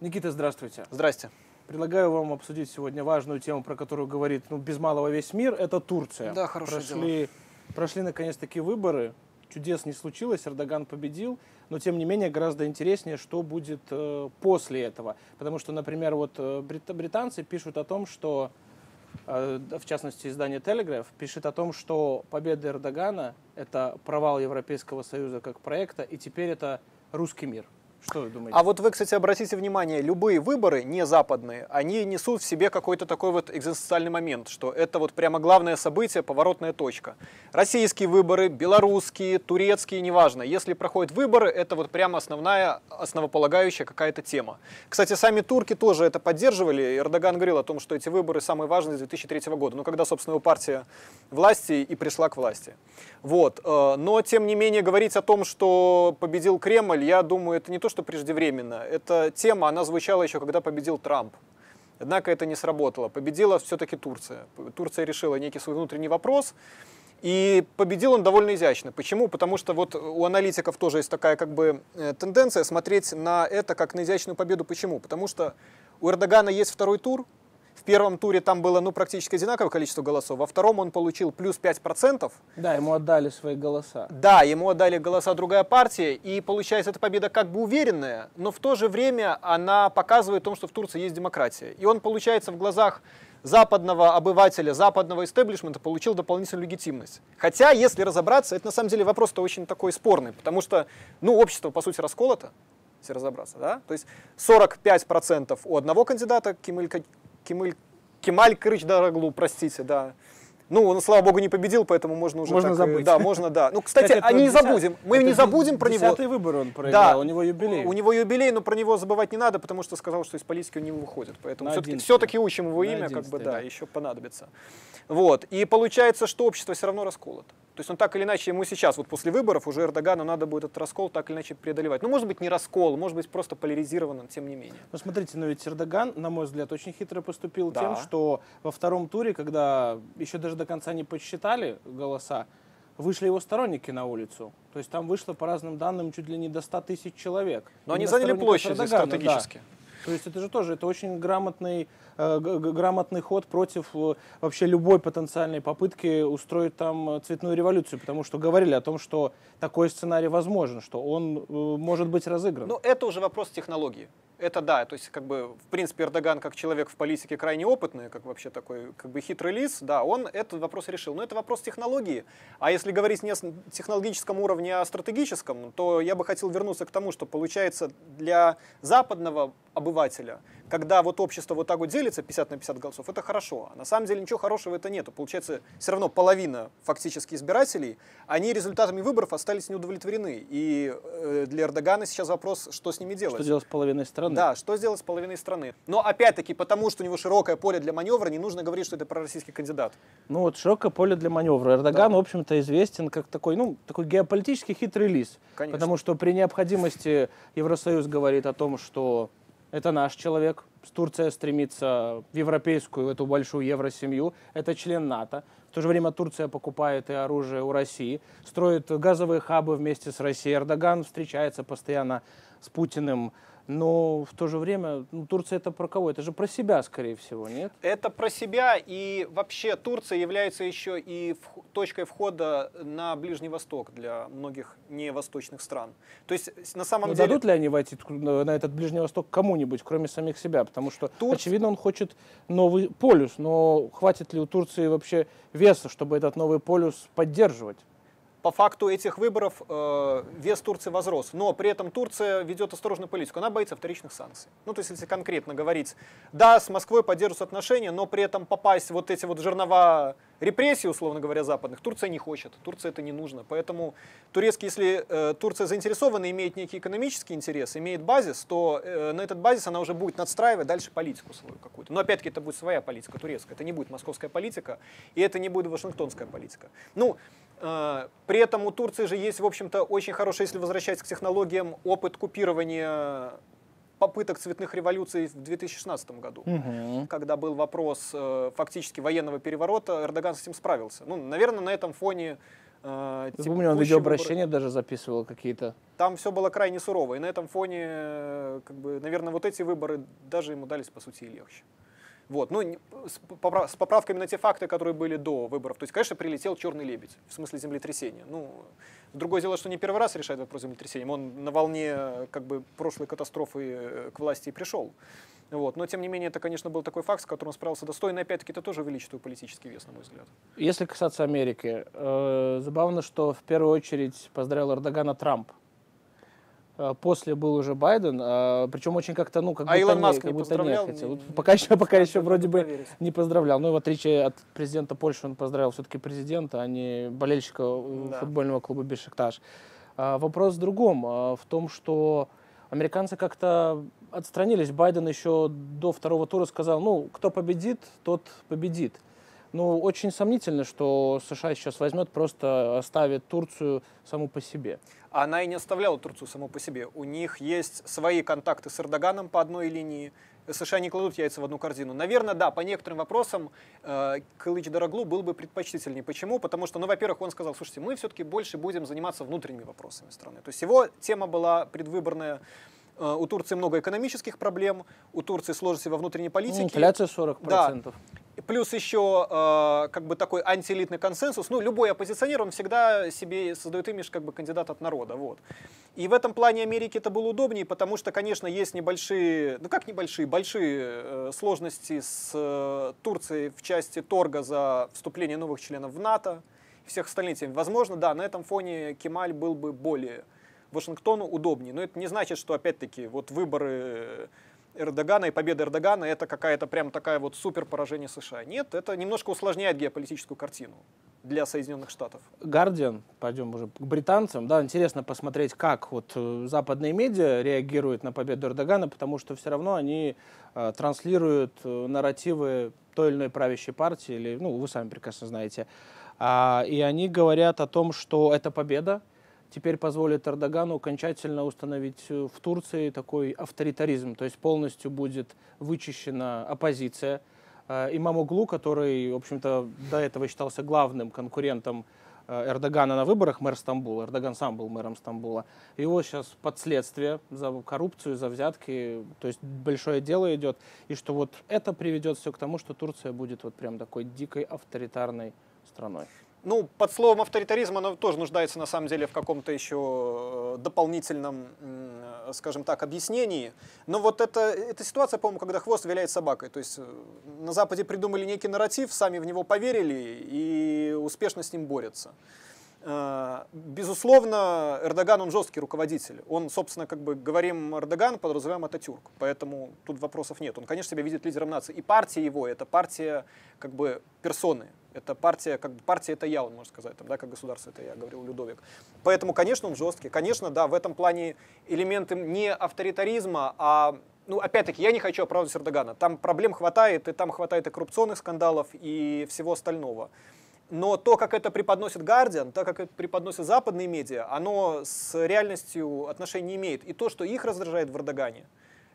Никита, здравствуйте. Здрасте. Предлагаю вам обсудить сегодня важную тему, про которую говорит ну, без малого весь мир. Это Турция. Да, хорошее прошли, дело. Прошли наконец-таки выборы. Чудес не случилось, Эрдоган победил. Но тем не менее гораздо интереснее, что будет э, после этого. Потому что, например, вот э, брит- британцы пишут о том, что, э, в частности, издание Telegraph пишет о том, что победа Эрдогана – это провал Европейского Союза как проекта, и теперь это русский мир. Что вы думаете? А вот вы, кстати, обратите внимание, любые выборы, не западные, они несут в себе какой-то такой вот экзистенциальный момент, что это вот прямо главное событие, поворотная точка. Российские выборы, белорусские, турецкие, неважно. Если проходят выборы, это вот прямо основная, основополагающая какая-то тема. Кстати, сами турки тоже это поддерживали. Эрдоган говорил о том, что эти выборы самые важные с 2003 года, ну, когда, собственно, его партия власти и пришла к власти. Вот. э, Но, тем не менее, говорить о том, что победил Кремль, я думаю, это не то, что преждевременно. Эта тема, она звучала еще, когда победил Трамп. Однако это не сработало. Победила все-таки Турция. Турция решила некий свой внутренний вопрос. И победил он довольно изящно. Почему? Потому что вот у аналитиков тоже есть такая как бы э, тенденция смотреть на это как на изящную победу. Почему? Потому что у Эрдогана есть второй тур. В первом туре там было ну, практически одинаковое количество голосов. Во втором он получил плюс 5%. Да, ему отдали свои голоса. Да, ему отдали голоса другая партия, и получается, эта победа как бы уверенная, но в то же время она показывает том, что в Турции есть демократия. И он, получается, в глазах западного обывателя, западного истеблишмента получил дополнительную легитимность. Хотя, если разобраться, это на самом деле вопрос-то очень такой спорный, потому что, ну, общество, по сути, расколото, если разобраться, да? То есть 45% у одного кандидата, Кемаль, Кемаль, Кемаль Крыч Дараглу, простите, да, ну, он, слава богу, не победил, поэтому можно уже Можно так, забыть. Да, можно, да. Ну, кстати, это они не забудем. Мы не де- забудем про него. Десятый выбор он проиграл, Да. у него юбилей. У него юбилей, но про него забывать не надо, потому что сказал, что из политики он не выходит. Поэтому все-таки, все-таки учим его имя, как бы, да, да. еще понадобится. Вот. И получается, что общество все равно расколото. То есть он так или иначе, ему сейчас, вот после выборов, уже Эрдогану надо будет этот раскол так или иначе преодолевать. Ну, может быть, не раскол, может быть, просто поляризирован, тем не менее. Ну, смотрите, но ведь Эрдоган, на мой взгляд, очень хитро поступил Да. тем, что во втором туре, когда еще даже до конца не подсчитали голоса, вышли его сторонники на улицу. То есть там вышло, по разным данным, чуть ли не до 100 тысяч человек. Но они Именно заняли сторонников площадь Эрдогана, да. То есть это же тоже это очень грамотный, э, грамотный ход против э, вообще любой потенциальной попытки устроить там э, цветную революцию, потому что говорили о том, что такой сценарий возможен, что он э, может быть разыгран. Ну, это уже вопрос технологии. Это да, то есть, как бы, в принципе, Эрдоган, как человек в политике крайне опытный, как вообще такой, как бы, хитрый лис, да, он этот вопрос решил. Но это вопрос технологии. А если говорить не о технологическом уровне, а о стратегическом, то я бы хотел вернуться к тому, что получается для западного обывателя, когда вот общество вот так вот делится 50 на 50 голосов, это хорошо. А на самом деле ничего хорошего это нету. Получается, все равно половина фактически избирателей, они результатами выборов остались не удовлетворены. И э, для Эрдогана сейчас вопрос, что с ними делать. что делать с половиной страны? Да, что сделать с половиной страны. Но опять-таки, потому что у него широкое поле для маневра, не нужно говорить, что это пророссийский кандидат. Ну вот широкое поле для маневра. Эрдоган, в общем-то, известен как такой, ну, такой геополитически хитрый лис. Конечно. Потому что при необходимости Евросоюз говорит о том, что это наш человек. Турция стремится в европейскую, в эту большую евросемью. Это член НАТО. В то же время Турция покупает и оружие у России, строит газовые хабы вместе с Россией. Эрдоган встречается постоянно с Путиным. Но в то же время ну, Турция это про кого? Это же про себя, скорее всего, нет? Это про себя, и вообще Турция является еще и вх- точкой входа на Ближний Восток для многих невосточных стран. То есть, на самом Но деле... Ну, дадут ли они войти на этот Ближний Восток кому-нибудь, кроме самих себя? Потому что, Турция- очевидно, он хочет новый полюс, но хватит ли у Турции вообще веса, чтобы этот новый полюс поддерживать? По факту этих выборов э, вес Турции возрос, но при этом Турция ведет осторожную политику, она боится вторичных санкций. Ну, то есть, если конкретно говорить, да, с Москвой поддерживаются отношения, но при этом попасть вот эти вот жернова репрессий, условно говоря, западных, Турция не хочет, Турция это не нужно. Поэтому турецкий, если э, Турция заинтересована, имеет некий экономический интерес, имеет базис, то э, на этот базис она уже будет надстраивать дальше политику свою какую-то. Но опять-таки это будет своя политика турецкая, это не будет московская политика, и это не будет вашингтонская политика. Ну, при этом у Турции же есть, в общем-то, очень хороший, если возвращаться к технологиям, опыт купирования попыток цветных революций в 2016 году когда был вопрос э, фактически военного переворота, Эрдоган с этим справился. Ну, наверное, на этом фоне Э, Я помню, он видеообращения выборы. даже записывал какие-то. Там все было крайне сурово, и на этом фоне, э, как бы, наверное, вот эти выборы даже ему дались, по сути, и легче. Вот. Ну, с поправками на те факты, которые были до выборов. То есть, конечно, прилетел черный лебедь, в смысле землетрясения. Ну, другое дело, что не первый раз решает вопрос землетрясения. Он на волне как бы, прошлой катастрофы э, к власти и пришел. Вот. Но, тем не менее, это, конечно, был такой факт, с которым он справился достойно. Опять-таки, это тоже увеличивает политический вес, на мой взгляд. Если касаться Америки, э, забавно, что в первую очередь поздравил Эрдогана Трамп. Э, после был уже Байден, э, причем очень как-то, ну, как а будто, Маск не, как будто не хотел. Не, пока еще, пока еще вроде бы не поздравлял. Ну, в отличие от президента Польши, он поздравил все-таки президента, а не болельщика да. футбольного клуба Бешикташ. А, вопрос в другом, а, в том, что американцы как-то отстранились. Байден еще до второго тура сказал, ну, кто победит, тот победит. Ну, очень сомнительно, что США сейчас возьмет, просто оставит Турцию саму по себе. Она и не оставляла Турцию саму по себе. У них есть свои контакты с Эрдоганом по одной линии. США не кладут яйца в одну корзину. Наверное, да, по некоторым вопросам э, Кылыч Дороглу был бы предпочтительнее. Почему? Потому что, ну, во-первых, он сказал, слушайте, мы все-таки больше будем заниматься внутренними вопросами страны. То есть его тема была предвыборная Э, у Турции много экономических проблем, у Турции сложности во внутренней политике. Инфляция 40%. Да. Плюс еще э, как бы такой антиэлитный консенсус. Ну, любой оппозиционер, он всегда себе создает имидж как бы кандидат от народа. Вот. И в этом плане Америке это было удобнее, потому что, конечно, есть небольшие, ну как небольшие, большие э, сложности с э, Турцией в части торга за вступление новых членов в НАТО и всех остальных. Возможно, да, на этом фоне Кемаль был бы более Вашингтону удобнее. Но это не значит, что, опять-таки, вот выборы Эрдогана и победа Эрдогана это какая-то прям такая вот супер поражение США. Нет, это немножко усложняет геополитическую картину для Соединенных Штатов. Гардиан, пойдем уже к британцам, да, интересно посмотреть, как вот э, западные медиа реагируют на победу Эрдогана, потому что все равно они э, транслируют э, нарративы той или иной правящей партии, или, ну, вы сами прекрасно знаете, а, и они говорят о том, что это победа, теперь позволит Эрдогану окончательно установить э, в Турции такой авторитаризм, то есть полностью будет вычищена оппозиция. Э, имам Углу, который, в общем-то, до этого считался главным конкурентом э, Эрдогана на выборах, мэр Стамбула, Эрдоган сам был мэром Стамбула, его сейчас под следствие за коррупцию, за взятки, то есть большое дело идет, и что вот это приведет все к тому, что Турция будет вот прям такой дикой авторитарной страной. Ну, под словом авторитаризм оно тоже нуждается на самом деле в каком-то еще э, дополнительном, скажем так, объяснении. Но вот это, эта ситуация, по-моему, когда хвост виляет собакой. То есть э, на Западе придумали некий нарратив, сами в него поверили и успешно с ним борются. Э, безусловно, Эрдоган, он жесткий руководитель. Он, собственно, как бы говорим Эрдоган, подразумеваем Ататюрк. Поэтому тут вопросов нет. Он, конечно, себя видит лидером нации. И партия его, это партия как бы персоны. Это партия, как бы партия это я, он может сказать, там, да, как государство это я, говорил Людовик. Поэтому, конечно, он жесткий. Конечно, да, в этом плане элементы не авторитаризма, а ну, опять-таки, я не хочу оправдывать Эрдогана. Там проблем хватает, и там хватает и коррупционных скандалов, и всего остального. Но то, как это преподносит Guardian, то, как это преподносят западные медиа, оно с реальностью отношения не имеет. И то, что их раздражает в Эрдогане,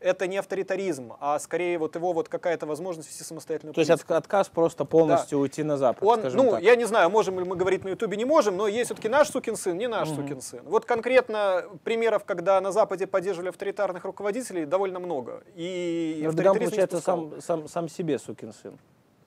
это не авторитаризм, а скорее вот его вот какая-то возможность вести самостоятельную То есть отказ просто полностью да. уйти на Запад, Он, Ну, так. я не знаю, можем ли мы говорить на Ютубе, не можем, но есть все-таки наш сукин сын, не наш угу. сукин сын. Вот конкретно примеров, когда на Западе поддерживали авторитарных руководителей, довольно много. И Эрдоган, получается, сам, сам, сам себе сукин сын.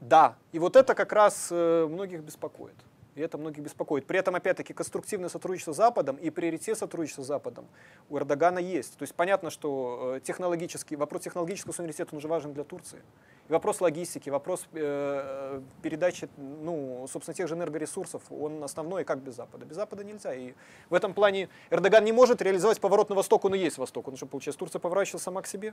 Да, и вот это как раз э, многих беспокоит. И это многих беспокоит. При этом, опять-таки, конструктивное сотрудничество с Западом и приоритет сотрудничества с Западом у Эрдогана есть. То есть понятно, что э, технологический, вопрос технологического суверенитета уже важен для Турции. И вопрос логистики, вопрос э, передачи, ну, собственно, тех же энергоресурсов, он основной, как без Запада. Без Запада нельзя. И в этом плане Эрдоган не может реализовать поворот на восток, он и есть восток. Он что, получается, Турция поворачивала сама к себе?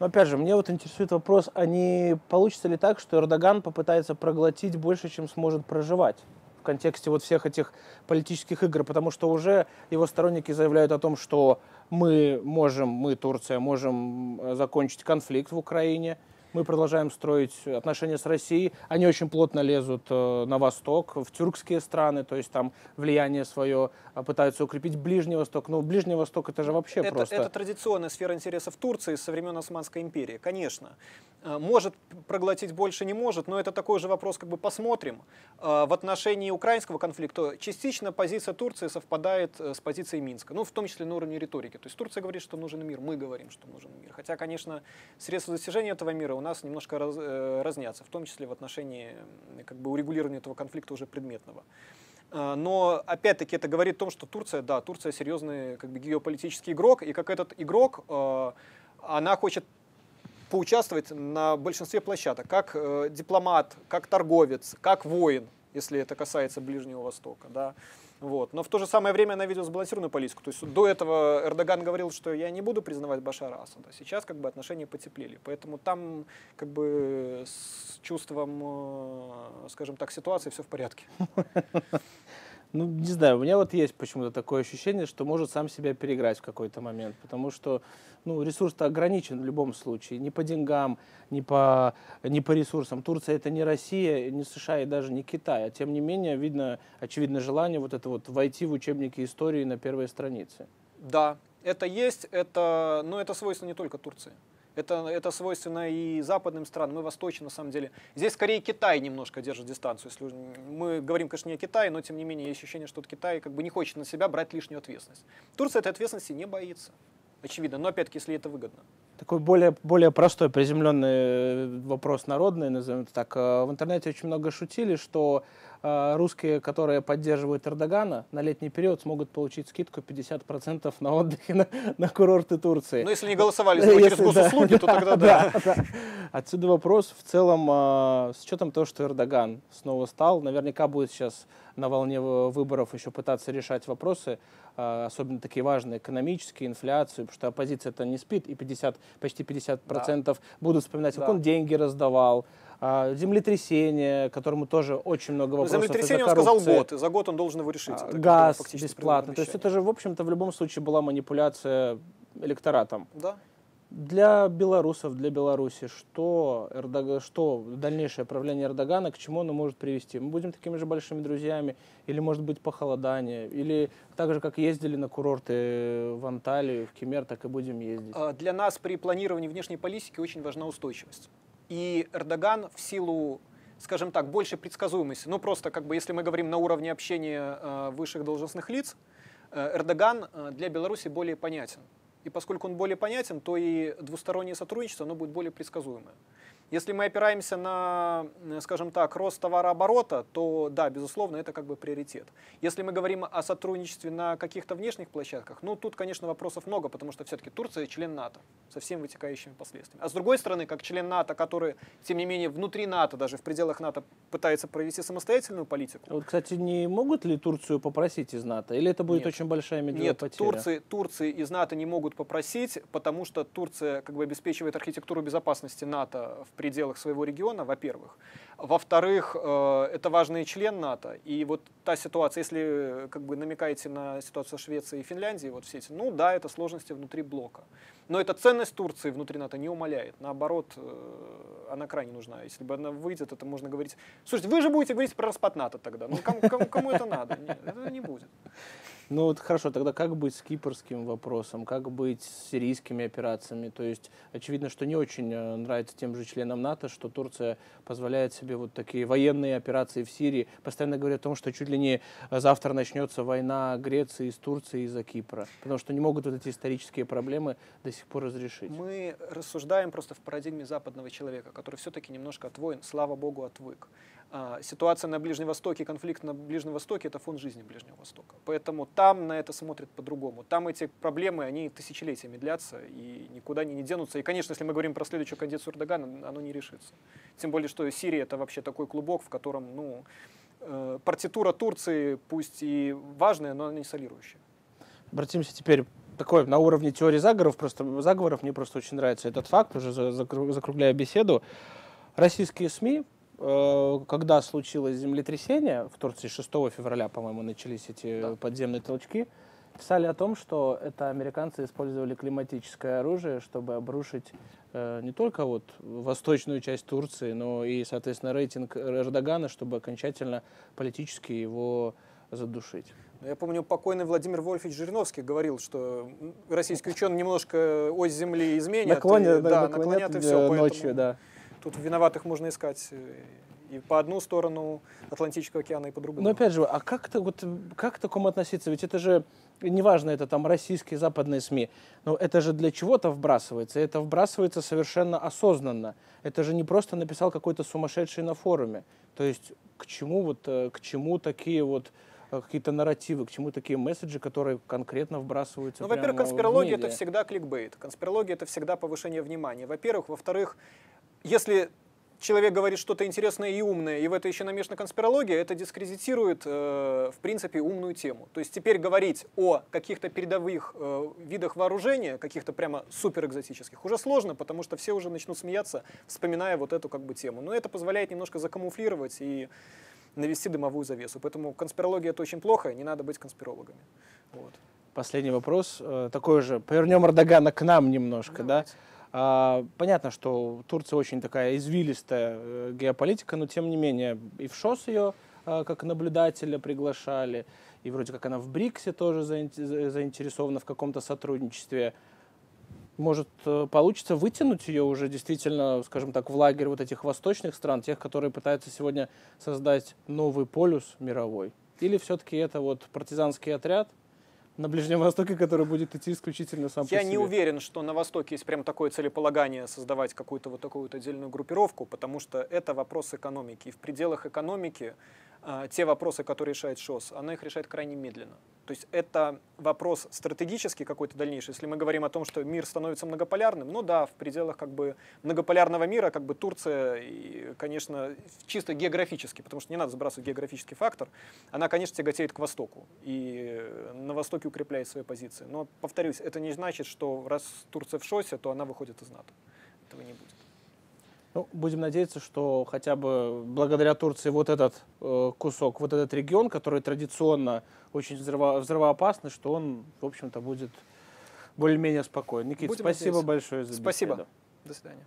Но опять же, мне вот интересует вопрос, а не получится ли так, что Эрдоган попытается проглотить больше, чем сможет проживать? В контексте вот всех этих политических игр, потому что уже его сторонники заявляют о том, что мы можем, мы, Турция, можем э, закончить конфликт в Украине, Мы продолжаем строить отношения с Россией. Они очень плотно лезут э, на восток, в тюркские страны, то есть там влияние свое а, пытаются укрепить Ближний Восток. Но Ближний Восток это же вообще это, просто... Это традиционная сфера интересов Турции со времен Османской империи, конечно. Э, может проглотить больше, не может, но это такой же вопрос, как бы посмотрим. Э, в отношении украинского конфликта частично позиция Турции совпадает с позицией Минска, ну, в том числе на уровне риторики. То есть Турция говорит, что нужен мир, мы говорим, что нужен мир. Хотя, конечно, средства достижения этого мира у нас немножко раз, разнятся, в том числе в отношении как бы, урегулирования этого конфликта уже предметного. Но опять-таки это говорит о том, что Турция, да, Турция серьезный как бы, геополитический игрок, и как этот игрок, она хочет поучаствовать на большинстве площадок, как э, дипломат, как торговец, как воин, если это касается Ближнего Востока. Да. Вот. Но в то же самое время она ведет сбалансированную политику. То есть до этого Эрдоган говорил, что я не буду признавать Башара Асада. Сейчас как бы отношения потеплели. Поэтому там как бы с чувством, э, скажем так, ситуации все в порядке. Ну, не знаю, у меня вот есть почему-то такое ощущение, что может сам себя переиграть в какой-то момент, потому что ну, ресурс-то ограничен в любом случае, ни по деньгам, ни по, ни по ресурсам. Турция это не Россия, не США и даже не Китай, а тем не менее видно очевидное желание вот это вот войти в учебники истории на первой странице. Да, это есть, это, но это свойственно не только Турции. Это, это свойственно и западным странам, и восточным на самом деле. Здесь скорее Китай немножко держит дистанцию. Если мы говорим, конечно, не о Китае, но тем не менее есть ощущение, что Китай как бы не хочет на себя брать лишнюю ответственность. Турция этой ответственности не боится. Очевидно, но опять-таки, если это выгодно. Такой более, более простой, приземленный э, вопрос народный, назовем это так. Э, в интернете очень много шутили, что русские, которые поддерживают Эрдогана, на летний период смогут получить скидку 50% на отдыхе на, на курорты Турции. Ну, если не голосовали за через госуслуги, то тогда да. Отсюда вопрос в целом, с учетом того, что Эрдоган снова стал, наверняка будет сейчас на волне выборов еще пытаться решать вопросы, особенно такие важные, экономические, инфляцию, потому что оппозиция это не спит, и 50 почти 50% да. будут вспоминать, как да. он деньги раздавал, а, землетрясение, которому тоже очень много ну, вопросов. Землетрясение он сказал год, и за год он должен его решить. А, газ бесплатно. То есть это же, в общем-то, в любом случае была манипуляция электоратом. Да. Для белорусов, для Беларуси, что, Эрдог... что дальнейшее правление Эрдогана, к чему оно может привести? Мы будем такими же большими друзьями, или может быть похолодание, или так же, как ездили на курорты в Анталию, в Кемер, так и будем ездить? А, для нас при планировании внешней политики очень важна устойчивость. И Эрдоган в силу скажем так, больше предсказуемости. Ну, просто как бы, если мы говорим на уровне общения э, высших должностных лиц, э, Эрдоган э, для Беларуси более понятен. И поскольку он более понятен, то и двустороннее сотрудничество оно будет более предсказуемое. Если мы опираемся на, скажем так, рост товарооборота, то да, безусловно, это как бы приоритет. Если мы говорим о сотрудничестве на каких-то внешних площадках, ну тут, конечно, вопросов много, потому что все-таки Турция член НАТО со всеми вытекающими последствиями. А с другой стороны, как член НАТО, который, тем не менее, внутри НАТО, даже в пределах НАТО пытается провести самостоятельную политику. Вот, кстати, не могут ли Турцию попросить из НАТО? Или это будет Нет. очень большая медведя Нет, потеря? Турции, Турции из НАТО не могут попросить, потому что Турция как бы обеспечивает архитектуру безопасности НАТО в пределах своего региона, во-первых. Во-вторых, э, это важный член НАТО. И вот та ситуация, если э, как бы намекаете на ситуацию Швеции и Финляндии, вот все эти, ну да, это сложности внутри блока. Но эта ценность Турции внутри НАТО не умаляет. Наоборот, э, она крайне нужна. Если бы она выйдет, это можно говорить... Слушайте, вы же будете говорить про распад НАТО тогда. Ну кому, кому, кому это надо? Нет, это не будет. Ну вот хорошо, тогда как быть с кипрским вопросом, как быть с сирийскими операциями? То есть очевидно, что не очень э, нравится тем же членам НАТО, что Турция позволяет себе вот такие военные операции в Сирии. Постоянно говорят о том, что чуть ли не завтра начнется война Греции с Турцией из-за Кипра, потому что не могут вот эти исторические проблемы до сих пор разрешить. Мы рассуждаем просто в парадигме западного человека, который все-таки немножко от войн, слава богу, отвык. А, ситуация на Ближнем Востоке, конфликт на Ближнем Востоке – это фон жизни Ближнего Востока. Поэтому там на это смотрят по-другому. Там эти проблемы, они тысячелетиями длятся и никуда не, не денутся. И, конечно, если мы говорим про следующую кандидатуру Эрдогана, оно не решится. Тем более, что Сирия – это вообще такой клубок, в котором ну, э, партитура Турции, пусть и важная, но она не солирующая. Обратимся теперь такой на уровне теории заговоров, просто заговоров мне просто очень нравится этот факт, уже закругляя беседу. Российские СМИ когда случилось землетрясение, в Турции 6 февраля, по-моему, начались эти да. подземные толчки, Писали о том, что это американцы использовали климатическое оружие, чтобы обрушить э, не только вот восточную часть Турции, но и, соответственно, рейтинг Эрдогана, чтобы окончательно политически его задушить. Ну, я помню, покойный Владимир Вольфович Жириновский говорил, что российские ученые немножко ось Земли изменят. Наклонят, и, да, наклонят, наклонят и все. Ночью, да. Тут виноватых можно искать э, и по одну сторону Атлантического океана, и по другую. Но опять же, а как, -то, вот, как к такому относиться? Ведь это же, неважно, это там российские, западные СМИ, но это же для чего-то вбрасывается, это вбрасывается совершенно осознанно. Это же не просто написал какой-то сумасшедший на форуме. То есть к чему вот, э, к чему такие вот э, какие-то нарративы, к чему такие месседжи, которые конкретно вбрасываются. Ну, во-первых, конспирология это всегда кликбейт. Конспирология это всегда повышение внимания. Во-первых, во-вторых, если человек говорит что-то интересное и умное, и в это еще намешана конспирология, это дискредитирует, э, в принципе, умную тему. То есть теперь говорить о каких-то передовых э, видах вооружения, каких-то прямо супер экзотических, уже сложно, потому что все уже начнут смеяться, вспоминая вот эту как бы тему. Но это позволяет немножко закамуфлировать и навести дымовую завесу. Поэтому конспирология это очень плохо, не надо быть конспирологами. Вот. Последний вопрос, э, такой же. Повернем Эрдогана к нам немножко, Давайте. да? А, понятно, что Турция очень такая извилистая э, геополитика, но тем не менее и в ШОС ее а, как наблюдателя приглашали, и вроде как она в БРИКСе тоже заинтересована в каком-то сотрудничестве. Может, э, получится вытянуть ее уже действительно, скажем так, в лагерь вот этих восточных стран, тех, которые пытаются сегодня создать новый полюс мировой? Или все-таки это вот партизанский отряд, на Ближнем Востоке, который будет идти исключительно сам Я по себе. не уверен, что на Востоке есть прям такое целеполагание создавать какую-то вот такую вот отдельную группировку, потому что это вопрос экономики. И в пределах экономики те вопросы, которые решает ШОС, она их решает крайне медленно. То есть это вопрос стратегический какой-то дальнейший. Если мы говорим о том, что мир становится многополярным, ну да, в пределах как бы многополярного мира, как бы Турция, и, конечно, чисто географически, потому что не надо сбрасывать географический фактор, она, конечно, тяготеет к Востоку и на Востоке укрепляет свои позиции. Но, повторюсь, это не значит, что раз Турция в ШОСе, то она выходит из НАТО. Этого не будет. Ну, будем надеяться, что хотя бы благодаря Турции вот этот э, кусок, вот этот регион, который традиционно очень взрыво, взрывоопасный, что он, в общем-то, будет более-менее спокоен. Никита, будем спасибо надеяться. большое за Спасибо. Беседу. До свидания.